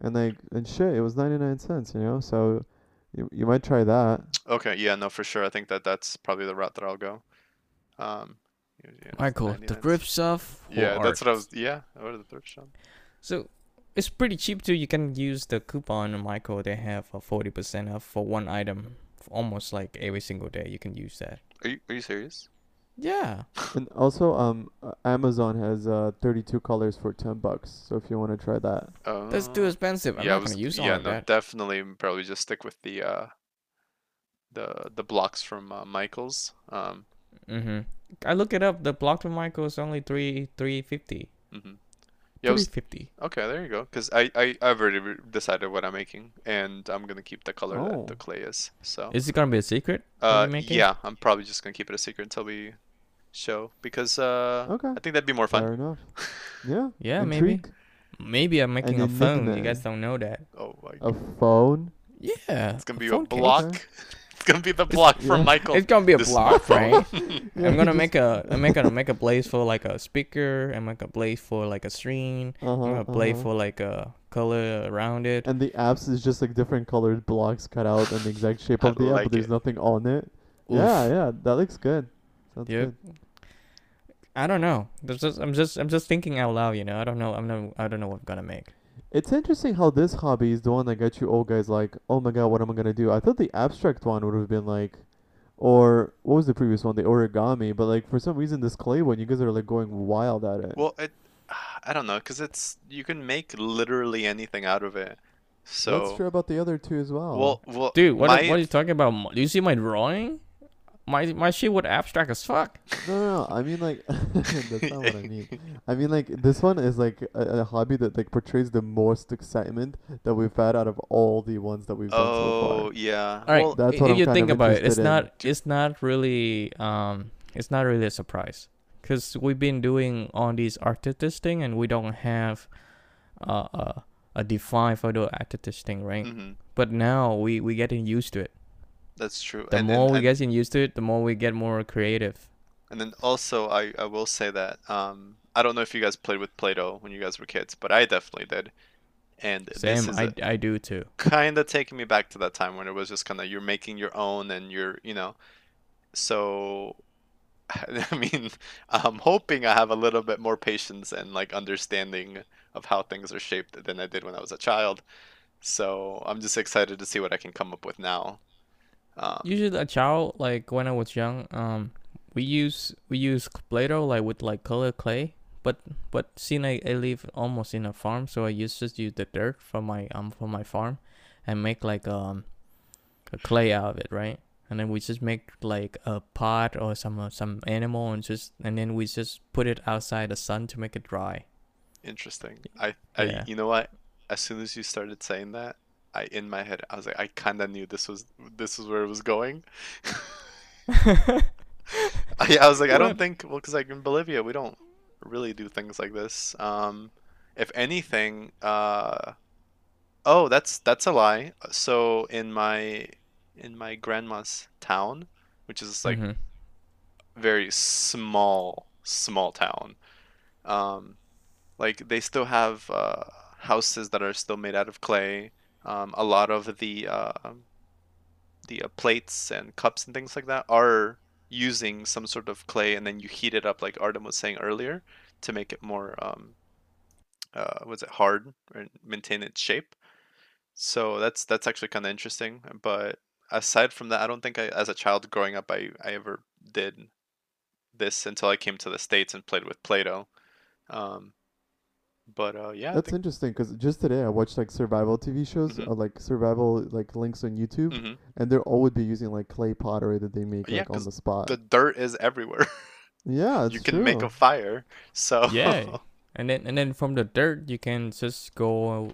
S1: And like and shit, it was 99 cents, you know. So you you might try that.
S2: Okay, yeah, no, for sure. I think that that's probably the route that I'll go. Um, yeah, yeah, it's
S3: Michael, the
S2: 99
S3: thrift shop. for
S2: Yeah, that's what I was. Yeah, or the thrift shop.
S3: So it's pretty cheap too. You can use the coupon Michael. They have a forty percent off for one item. almost like every single day. You can use that.
S2: Are you are you serious?
S3: Yeah.
S1: And also, um, uh, Amazon has uh 32 colors for 10 bucks. So if you want to try that,
S3: That's too
S2: Uh,
S3: expensive. I'm
S2: yeah,
S3: not
S2: was,
S3: gonna use all
S2: yeah,
S3: of
S2: no,
S3: that.
S2: definitely probably just stick with the uh the the blocks from uh, Michaels. Um,
S3: Mm-hmm. I look it up. The block from Michael is only three three fifty.
S2: mhm. Yeah, I
S3: Three
S2: was,
S3: fifty.
S2: okay, there you go. Cause I I I've already re- decided what I'm making, and I'm gonna keep the color that the
S1: Oh.
S2: clay is. So
S3: Is it gonna be a secret?
S2: uh yeah, I'm probably just gonna keep it a secret until we show because uh
S1: okay,
S2: I think that'd be more fun.
S1: fair enough. Yeah.
S3: Yeah, maybe.
S1: intrigue.
S3: Maybe I'm making a phone. You guys don't know that.
S2: Oh my,
S1: A phone.
S3: Yeah.
S2: it's gonna be a
S3: phone case.
S2: block. it's gonna be the block
S1: for.
S2: Michael.
S3: It's gonna be a block, right? I'm gonna make a I'm gonna make a blaze for like a speaker and make a blaze for like a screen. I'm
S1: Uh-huh,
S3: gonna blaze
S1: uh-huh.
S3: for like a color around it.
S1: And the apps is just like different colored blocks cut out in the exact shape of the app, but there's
S2: it.
S1: nothing on it. Yeah,
S3: Oof.
S1: yeah, that looks good. Sounds
S3: Yep.
S1: good.
S3: I don't know. There's just I'm just I'm just thinking out loud, you know. I don't know. I'm no I don't know what I'm gonna make.
S1: It's interesting how this hobby is the one that got you old guys like, oh my god, what am I gonna do? I thought the abstract one would have been like, or what was the previous one, the origami? But like for some reason, this clay one, you guys are like going wild at it.
S2: Well, it, I don't know, cause it's you can make literally anything out of it. So
S1: That's true about the other two as well.
S2: well, well,
S3: Dude, what,
S2: my,
S3: are, what are you talking about? Do you see my drawing? My my shit would abstract as fuck.
S1: no, no, no, I mean like that's not what I mean. I mean like this one is like a, a hobby that like portrays the most excitement that we've had out of all the ones that we've done so far.
S2: Oh
S1: far.
S2: yeah.
S3: All right,
S2: Well,
S1: That's
S3: i-
S1: what
S3: if
S1: I'm
S3: you
S1: kind
S3: think
S1: of
S3: about it, it's
S1: in.
S3: not it's not really um it's not really a surprise because we've been doing all these artist thing and we don't have uh, a a defined photo artist thing, right?
S2: mhm,
S3: But now we we getting used to it.
S2: That's true.
S3: The
S2: and,
S3: more we
S2: and,
S3: getting used to it, the more we get more creative.
S2: and then also I I will say that um I don't know if you guys played with Play-Doh when you guys were kids, but I definitely did. And this
S3: Same,
S2: is
S3: I, I do too.
S2: kind of taking me back to that time when it was just kind of you're making your own and you're you know so i mean i'm hoping i have a little bit more patience and like understanding of how things are shaped than i did when i was a child so i'm just excited to see what i can come up with now um,
S3: Usually, a child like when I was young, um, we use we use Play-Doh like with like color clay. But but since I, I live almost in a farm, so I used just use the dirt from my um from my farm, and make like um a clay out of it, right? And then we just make like a pot or some uh, some animal and just and then we just put it outside the sun to make it dry.
S2: interesting I, I
S3: Yeah.
S2: you know what as soon as you started saying that i in my head i was like i kind of knew this was this was where it was going I, I was like, I don't think, well, because like in Bolivia, we don't really do things like this. Um, if anything, uh, oh, that's that's a lie. So in my in my grandma's town, which is like
S3: Mhm.
S2: very small, small town, um, like they still have uh, houses that are still made out of clay. Um, a lot of the uh, the uh, plates and cups and things like that are using some sort of clay, and then you heat it up, like Artem was saying earlier, to make it more um, uh, was it hard or maintain its shape. So that's that's actually kind of interesting. But aside from that, I don't think I, as a child growing up, I I ever did this until I came to the states and played with Play-Doh. Um, but uh, yeah,
S1: That's
S2: think,
S1: interesting because just today I watched like survival TV shows,
S2: Mhm.
S1: or like survival like links on YouTube,
S2: Mhm.
S1: and they're all would be using like clay pottery that they make
S2: Yeah,
S1: like on
S2: 'cause
S1: the spot.
S2: the dirt is everywhere.
S1: yeah,
S2: you can
S1: true.
S2: make a fire. So
S3: Yeah. And then and then from the dirt you can just go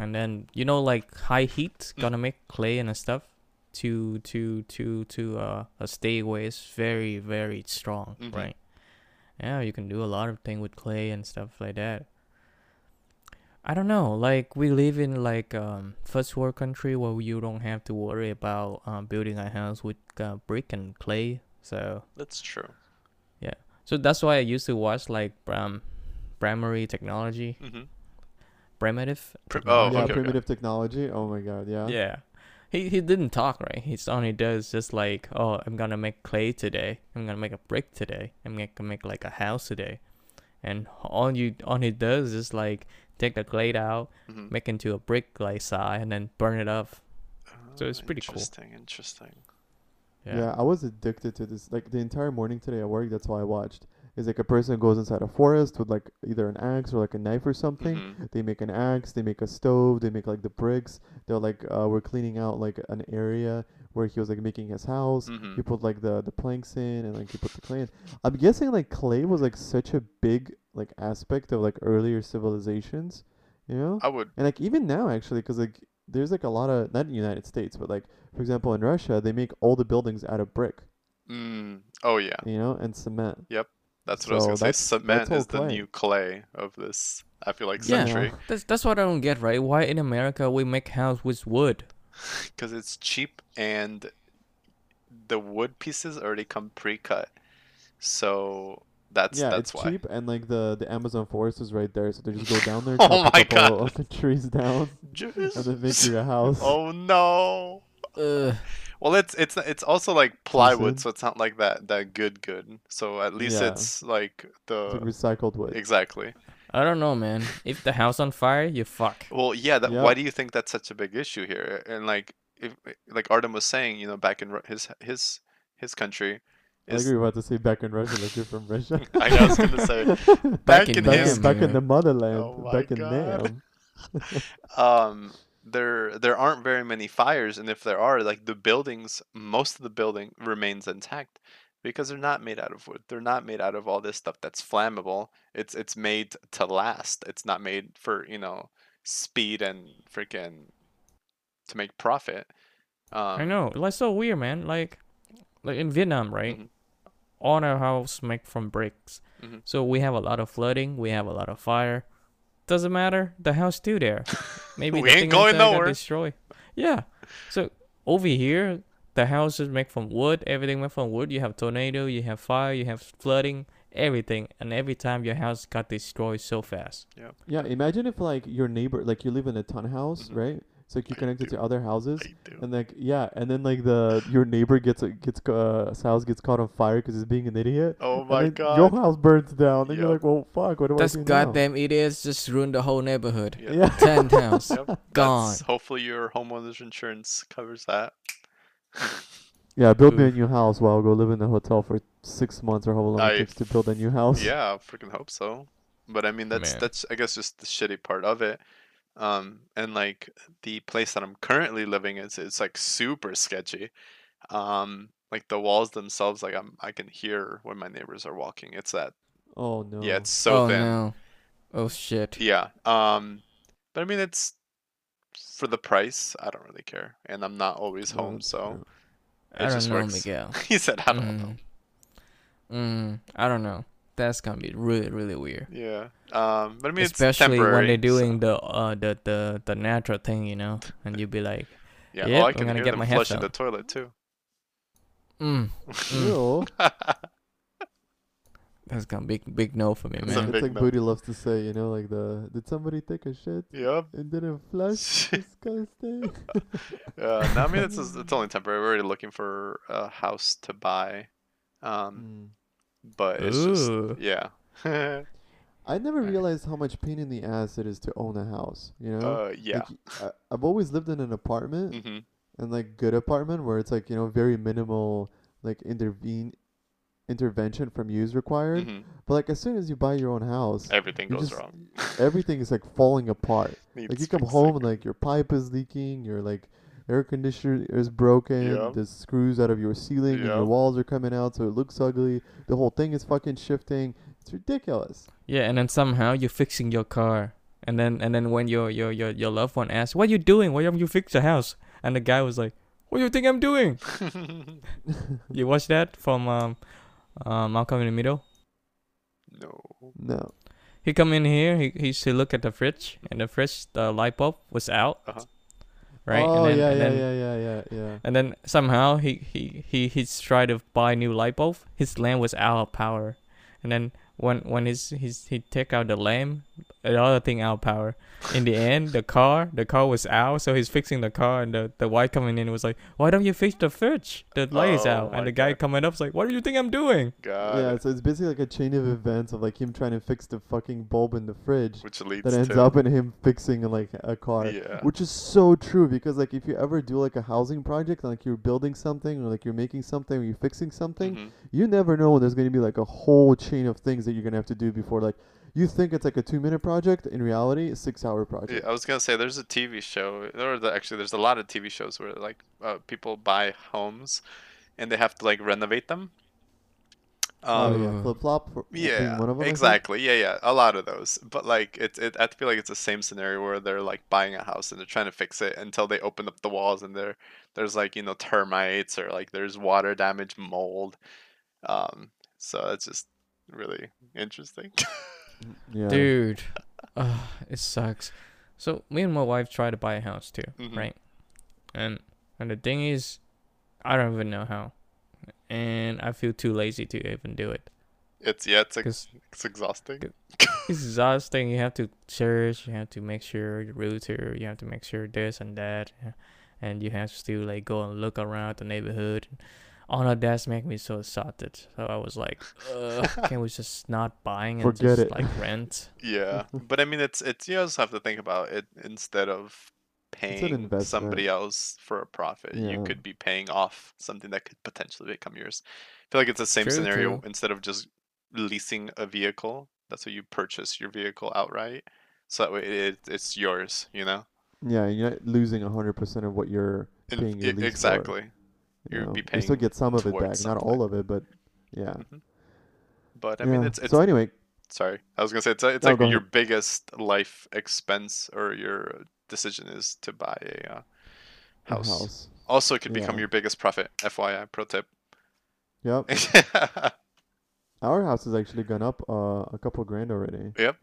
S3: and then you know like high heat
S2: Mm.
S3: gonna make clay and stuff to to to to uh, uh stay away is very very strong,
S2: Mhm.
S3: right? Yeah, you can do a lot of thing with clay and stuff like that. I don't know, like we live in like um first world country where you don't have to worry about um, building a house with uh, brick and clay. So
S2: that's true. Yeah.
S3: So that's why I used to watch like um primary technology
S2: hmm
S3: primitive.
S2: Pri-
S3: technology.
S2: Oh,
S1: yeah,
S2: okay, okay.
S1: primitive technology. Oh my god, yeah.
S3: Yeah. He he didn't talk right. He's only does just like, oh, I'm gonna make clay today. I'm gonna make a brick today. I'm gonna make like a house today, and all you all he does is like take the clay out,
S2: hmm
S3: make into a brick like size, and then burn it up. So it's
S2: Oh,
S3: pretty cool.
S2: interesting. Interesting.
S1: Yeah. I was addicted to this. Like the entire morning today at work, that's all I watched. Is like a person goes inside a forest with like either an axe or like a knife or something.
S2: Mhm.
S1: They make an axe, they make a stove, they make like the bricks. They're like, uh, we're cleaning out like an area where he was like making his house. He
S2: Mhm.
S1: put like the the planks in and like he put the clay in. I'm guessing like clay was like such a big like aspect of like earlier civilizations, you know?
S2: I would.
S1: And like even now actually, because like there's like a lot of not in the United States, but like for example in Russia, they make all the buildings out of brick,
S2: Mm, oh yeah,
S1: you know, and cement.
S2: That's what I was gonna say.
S1: that's-
S2: Cement is the
S1: clay.
S2: new clay of this. I feel like
S3: Yeah.
S2: century
S3: That's that's what I don't get, right? Why in America we make house with wood?
S2: because it's cheap and the wood pieces already come pre-cut. So that's
S1: yeah,
S2: that's
S1: it's
S2: why.
S1: cheap, and like the the Amazon forest is right there, so they just go down there,
S2: Oh
S1: chop
S2: my
S1: a couple
S2: God.
S1: of the trees down, and then make you a house.
S2: Oh no.
S3: Ugh.
S2: Well, it's it's it's also like plywood, so it's not like that that good good. So at least
S1: Yeah.
S2: it's like the
S1: like recycled wood.
S2: exactly.
S3: I don't know, man. If the house on fire, you fuck.
S2: Well, yeah. That,
S1: Yeah.
S2: Why do you think that's such a big issue here? And like if like Artem was saying, you know, back in his his his country,
S1: I
S2: is
S1: think you were about to say back in Russia, like you're from Russia.
S2: I know, I was gonna say,
S3: Back
S2: back
S3: in
S2: in
S1: back,
S2: his
S1: in, back in the motherland,
S2: Oh my
S1: back in
S2: God.
S1: Nam.
S2: um there there aren't very many fires and if there are like the buildings most of the building remains intact because they're not made out of wood they're not made out of all this stuff that's flammable it's it's made to last it's not made for you know speed and freaking to make profit um
S3: I know. Like so weird, man. Like like in Vietnam, right?
S2: Mhm.
S3: All our house make from bricks.
S2: Mhm.
S3: So we have a lot of flooding, we have a lot of fire. Doesn't matter. The house still there. Maybe
S2: We
S3: the
S2: ain't
S3: thing
S2: going
S3: inside got
S2: nowhere.
S3: destroyed. Yeah. So over here, the house is made from wood. Everything made from wood. You have tornado, you have fire, you have flooding, everything. And every time your house got destroyed so fast.
S1: Yeah, Yeah. imagine if like your neighbor, like you live in a ton house,
S2: Mhm.
S1: right? So like, you're
S2: I
S1: connected to other houses, and like yeah, and then like the your neighbor gets a- gets uh, his house gets caught on fire because he's being an idiot.
S2: oh my
S1: then
S2: god
S1: Your house burns down, and you're like, well, fuck, what do
S3: Those
S1: I do
S3: goddamn idiots just ruined the whole neighborhood.
S2: Yeah.
S1: Yeah.
S3: Ten house.
S2: Yep,
S3: Gone.
S2: that's- hopefully your homeowner's insurance covers that
S1: Yeah, build me a new house while I go live in a hotel for six months or however long
S2: I-
S1: it takes to build a new house.
S2: Yeah, I freaking hope so. But I mean, that's
S3: Man.
S2: that's I guess just the shitty part of it. Um, and like the place that I'm currently living is it's like super sketchy. Um, like the walls themselves, like I'm I can hear when my neighbors are walking. It's that
S1: Oh no.
S2: yeah, it's so
S3: oh
S2: thin.
S3: no. Oh shit.
S2: Yeah. Um, but I mean, it's for the price. I don't really care, and I'm not always home, so
S1: true.
S3: I
S2: it
S3: don't
S2: just
S3: know,
S2: works.
S3: Miguel.
S2: he said, I don't know.
S3: Mm. Mm, I don't know. That's gonna be really, really weird.
S2: Yeah. Um, but I mean,
S3: Especially
S2: it's
S3: when they're
S2: so-
S3: doing the uh the, the the natural thing, you know, and you'd be like,
S2: Yeah.
S3: Yep,
S2: oh, I
S3: I'm
S2: can
S3: gonna
S2: hear
S3: get
S2: them
S3: my
S2: flushing the toilet too.
S3: mm,
S1: Ew.
S3: that's gonna be big no for me,
S2: It's
S1: It's like
S2: no.
S1: Booty loves to say, you know, like the did somebody take a shit
S2: yep.
S1: and didn't flush? Disgusting.
S2: Uh, no, I mean it's it's only temporary. We're already looking for a house to buy, um,
S1: Mm.
S2: But it's
S3: Ooh.
S2: just yeah.
S1: I never
S3: Right.
S1: realized how much pain in the ass it is to own a house. You know,
S2: uh, yeah.
S1: Like, I, I've always lived in an apartment
S2: hmm
S1: and like good apartment where it's like you know very minimal like intervene intervention from you is required.
S2: hmm
S1: But like as soon as you buy your own house,
S2: Everything goes
S1: just-
S2: wrong.
S1: everything is like falling apart. Like you come
S2: fixing.
S1: home and like your pipe is leaking, your like air conditioner is broken,
S2: Yep.
S1: the screws out of your ceiling and your walls are coming out so it looks ugly. The whole thing is fucking shifting. It's ridiculous.
S3: Yeah, and then somehow you're fixing your car, and then and then when your your your, your loved one asks, "What are you doing? Why haven't you fixed the house?" and the guy was like, "What do you think I'm doing?" You watch that from um, uh, Malcolm in the Middle.
S2: no.
S1: No.
S3: He come in here. He he he look at the fridge, and the fridge the light bulb was out,
S2: Uh-huh.
S3: Right?
S1: Oh
S3: and then,
S1: yeah,
S3: and
S1: yeah,
S3: then,
S1: yeah, yeah, yeah, yeah.
S3: And then somehow he he he he's tried to buy new light bulb. His lamp was out of power, and then when when he's he's he take out the lamp, the other thing out power. In the end, the car the car was out, so he's fixing the car, and the the wife coming in was like, "Why don't you fix the fridge? The light is
S2: Oh
S3: out." And the guy
S2: God.
S3: coming was like, "What do you think I'm doing?"
S2: God.
S1: yeah, so it's basically like a chain of events of like him trying to fix the fucking bulb in the fridge
S2: which leads
S1: that ends
S2: to
S1: up in him fixing like a car.
S2: yeah.
S1: Which is so true because like if you ever do like a housing project, like you're building something or like you're making something or you're fixing something,
S2: Mhm.
S1: you never know when there's going to be like a whole chain of things that you're to have to do before like you think it's like a 2 minute project, in reality, a 6 hour project Yeah.
S2: I was gonna say there's a TV show, or the, actually there's a lot of TV shows where like uh, people buy homes, and they have to like renovate them.
S1: oh
S2: Um,
S1: yeah,
S3: Uh,
S1: flip flop
S2: yeah,
S1: one of them.
S2: Exactly. Yeah, yeah, a lot of those. But like it's it, I feel like it's the same scenario where they're like buying a house and they're trying to fix it until they open up the walls and there there's like you know termites or like there's water damage, mold. Um, so it's just really interesting.
S1: Yeah.
S3: Dude, uh, it sucks. So me and my wife try to buy a house too,
S2: Mhm.
S3: right? And and the thing is, I don't even know how, and I feel too lazy to even do it.
S2: it's yeah, it's ex-
S3: Cause
S2: it's exhausting.
S3: it's exhausting. You have to search. You have to make sure the router. You have to make sure this and that, and you have to like go and look around the neighborhood. All of that's make me so exhausted. So I was like, Ugh, can we just not buying and
S1: Forget
S3: just
S1: it.
S3: like rent?
S2: Yeah, but I mean, it's it's you also have to think about it instead of paying somebody else for a profit.
S1: Yeah.
S2: You could be paying off something that could potentially become yours. I feel like it's the same
S3: True,
S2: scenario.
S3: true.
S2: Instead of just leasing a vehicle, that's why you purchase your vehicle outright. So that way it, it's yours. You know,
S1: Yeah, you're not losing 100% of what you're paying
S2: i-
S1: your lease for.
S2: Exactly.
S1: you
S2: You'd
S1: know.
S2: be
S1: You still get some of it back,
S2: towards
S1: not all of it, but yeah.
S2: But I
S1: yeah.
S2: mean, it's it's
S1: so anyway,
S2: sorry. I was gonna say it's it's
S1: No,
S2: like your
S1: ahead.
S2: biggest life expense or your decision is to buy a uh,
S1: a
S2: house.
S1: house.
S2: Also, it could become
S1: Yeah.
S2: your biggest profit. FYI, pro tip.
S1: Yep. Our house has actually gone up uh, a couple grand already.
S2: Yep.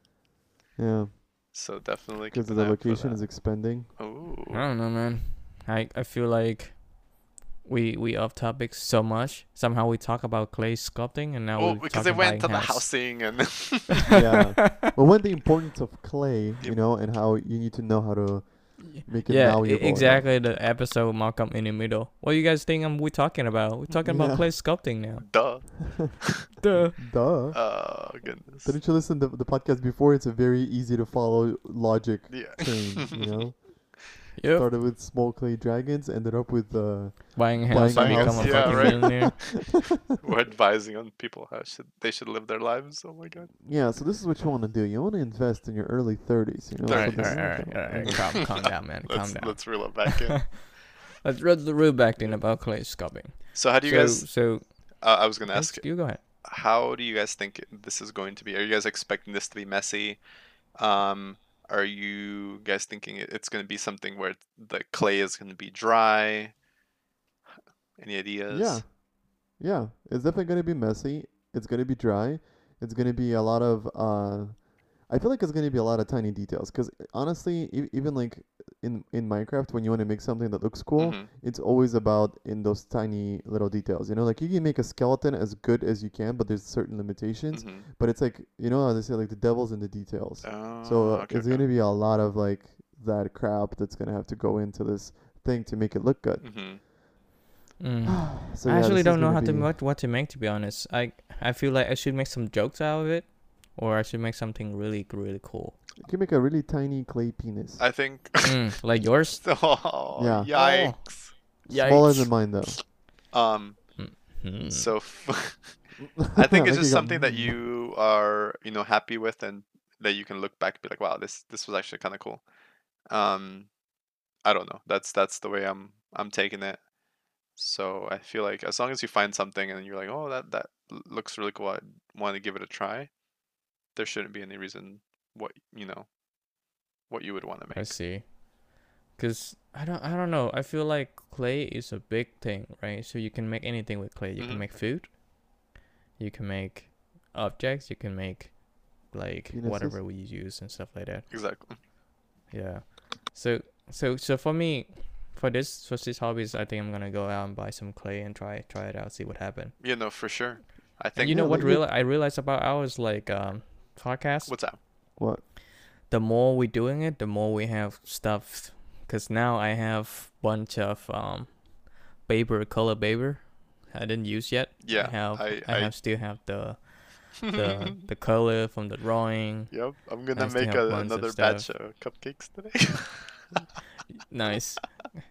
S1: Yeah,
S2: so definitely
S1: because the
S2: an eye out for
S1: location is expanding.
S2: Oh.
S3: I don't know, man. I I feel like we we off topic so much. Somehow we talk about clay sculpting, and now
S2: Oh,
S3: we
S2: because they
S3: talking
S2: went to the housing and
S1: Yeah. But when the importance of clay, you know, and how you need to know how to make it
S3: yeah,
S1: malleable.
S3: exactly. The episode Malcolm in the middle. What do you guys think? I'm we talking about? We're talking about
S1: Yeah.
S3: clay sculpting now.
S2: duh.
S3: Duh.
S1: Duh.
S2: Oh goodness.
S1: Didn't you listen to the podcast before? It's a very easy to follow logic
S2: Yeah.
S1: chain, you know?
S3: Yep.
S1: Started with small clay dragons, ended up with uh
S3: Buying a house
S1: Buying
S3: and become
S1: house,
S3: a
S2: yeah,
S3: fucking
S2: right.
S3: millionaire.
S2: We're advising on people how should they should live their lives. Oh my god.
S1: yeah, so this is what you want to do. You want to invest in your early 30s, you know? so
S3: Alright,
S1: this-
S3: alright, alright, alright. Calm, calm down, man. Calm
S2: Let's
S3: down.
S2: let's reel it back in.
S3: Let's read the rule back in about clay sculpting.
S2: So how do you
S3: so,
S2: guys?
S3: so
S2: Uh, I was gonna ask.
S3: you go ahead.
S2: How do you guys think this is going to be? Are you guys expecting this to be messy? Um, are you guys thinking it's going to be something where the clay is going to be dry? Any ideas?
S1: Yeah. Yeah, it's definitely going to be messy. It's going to be dry. It's going to be a lot of uh I feel like it's going to be a lot of tiny details cuz honestly, e- even like in in Minecraft when you want to make something that looks cool,
S2: Mhm.
S1: it's always about in those tiny little details. You know, like you can make a skeleton as good as you can, but there's certain limitations.
S2: Mhm.
S1: But it's like, you know how they say like the devil's in the details. so
S2: Oh,
S1: uh,
S2: okay,
S1: it's
S2: okay.
S1: going to be a lot of like that crap that's going to have to go into this thing to make it look good.
S2: Mhm.
S3: Mm.
S1: so
S3: I actually don't know
S1: gonna
S3: how to
S1: be-
S3: what, what to make to be honest. I I feel like I should make some jokes out of it, or I should make something really really cool.
S1: You can make a really tiny clay penis.
S2: I think.
S3: Mm, like yours.
S2: oh,
S1: Yeah.
S2: Yikes.
S1: Smaller
S3: Yikes.
S1: than mine though.
S2: Um.
S3: Hmm.
S2: So. F- I think it's just something that you are, you know, happy with, and that you can look back and be like, "Wow, this this was actually kind of cool." Um, I don't know. That's that's the way I'm I'm taking it. So I feel like as long as you find something and you're like, "Oh, that that looks really cool. I want to give it a try," there shouldn't be any reason what you know what you would want to make.
S3: I see. Cause I don't I don't know. I feel like clay is a big thing, right? So you can make anything with clay. You
S2: Mhm.
S3: can make food. You can make objects. You can make like
S1: Penises?
S3: whatever we use and stuff like that.
S2: Exactly.
S3: Yeah. So so so for me, for this for these hobbies, I think I'm gonna go out and buy some clay and try try it out, see what happens.
S2: Yeah, no, for sure. I
S3: And
S2: think
S3: you know
S1: yeah,
S3: what
S1: like-
S3: real I realized about ours like um podcast?
S2: what's up?
S1: What?
S3: the more we're doing it, the more we have stuff. Cause now I have bunch of um paper color paper I didn't use yet.
S2: Yeah,
S3: I have
S2: I-
S3: I,
S2: I-
S3: have still have the the the color from the drawing.
S2: Yep, I'm gonna make a, another batch of cupcakes today.
S3: Nice.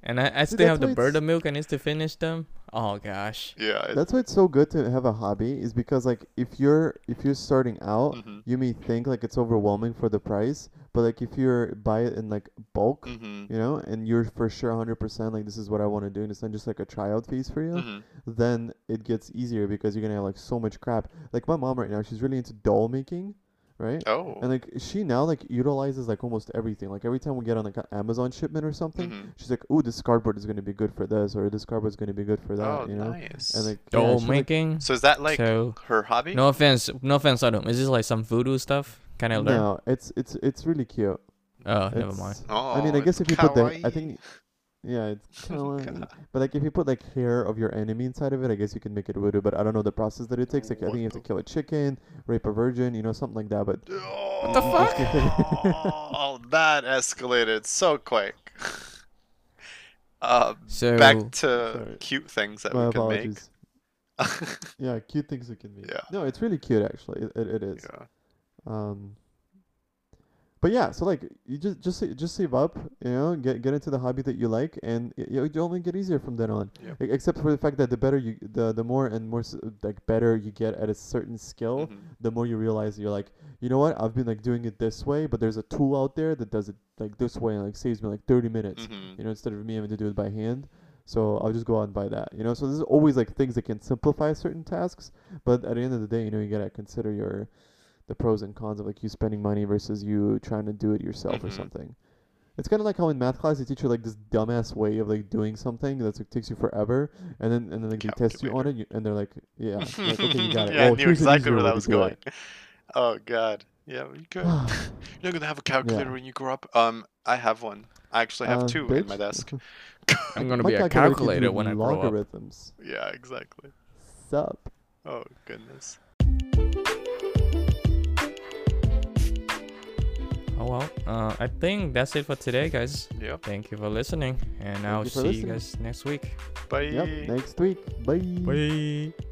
S3: And I, I
S1: See,
S3: still have the
S1: bird of
S3: milk. I need to finish them. Oh gosh.
S2: yeah. it-
S1: That's why it's so good to have a hobby is because like if you're if you're starting out,
S2: mhm,
S1: you may think like it's overwhelming for the price, but like if you're buy it in like bulk,
S2: mhm,
S1: you know, and you're for sure 100% like this is what I want to do, and it's not just like a tryout phase for you,
S2: mhm.
S1: then it gets easier because you're gonna have like so much crap. Like my mom right now, she's really into doll making, right?
S2: Oh.
S1: And like she now like utilizes like almost everything. Like every time we get on like an Amazon shipment or something,
S2: mhm.
S1: she's like, "Ooh, this cardboard is gonna be good for this, or this cardboard is gonna be good for that,"
S2: Oh,
S1: you know.
S2: nice.
S1: And like yeah,
S3: Doll
S1: like,
S3: making.
S2: so is that like
S3: so
S2: her hobby?
S3: no offense, no offense, Adam. Is this like some voodoo stuff? Can I learn?
S1: no, it's it's it's really cute.
S3: Oh, never mind.
S2: Oh,
S1: I mean, I guess if you put the, I think, yeah, it's killing.
S2: God.
S1: but like if you put like hair of your enemy inside of it, I guess you can make it voodoo. But I don't know the process that it takes. Like I think you have to kill a chicken, rape a virgin, you know, something like that. But
S2: What
S3: the fuck?
S2: Oh, that escalated so quick. Uh,
S3: So
S2: back to
S1: Sorry.
S2: cute things that
S1: my
S2: we can
S1: apologies.
S2: make.
S1: Yeah, cute things we can make.
S2: Yeah.
S1: No, it's really cute actually. It, it, it is.
S2: yeah.
S1: Um, but yeah, so like you just just just save up, you know, get get into the hobby that you like, and it, it only get easier from then on. E- Except for the fact that the better you, the the more and more s- like better you get at a certain skill,
S2: Mhm.
S1: the more you realize you're like, you know what, I've been like doing it this way, but there's a tool out there that does it like this way and like saves me like 30 minutes,
S2: Mhm.
S1: you know, instead of me having to do it by hand. So I'll just go out and buy that, you know. So there's always like things that can simplify certain tasks, but at the end of the day, you know, you gotta consider your the pros and cons of like you spending money versus you trying to do it yourself or
S2: Mhm.
S1: something. It's kind of like how in math class they teach you like this dumbass way of like doing something that like takes you forever, and then and then like they test you on it, you, and they're like, yeah, like, okay, you got it.
S2: yeah, I knew exactly where that was going. Oh god. Yeah, you could. You're not gonna have a calculator when you grow up. Um, I have one. I actually have
S1: Uh,
S2: two in my desk.
S3: I'm gonna
S1: My
S3: be a
S1: calculator can
S3: calculator
S1: do
S3: when I grow up.
S1: logarithms.
S2: yeah, exactly.
S1: Sup?
S2: Oh goodness.
S3: Oh well. Uh, I think that's it for today, guys.
S2: Yep.
S3: Thank you for listening, and I'll
S1: you for
S3: see you guys next week.
S2: Bye.
S1: Yep. Next week. Bye.
S3: Bye.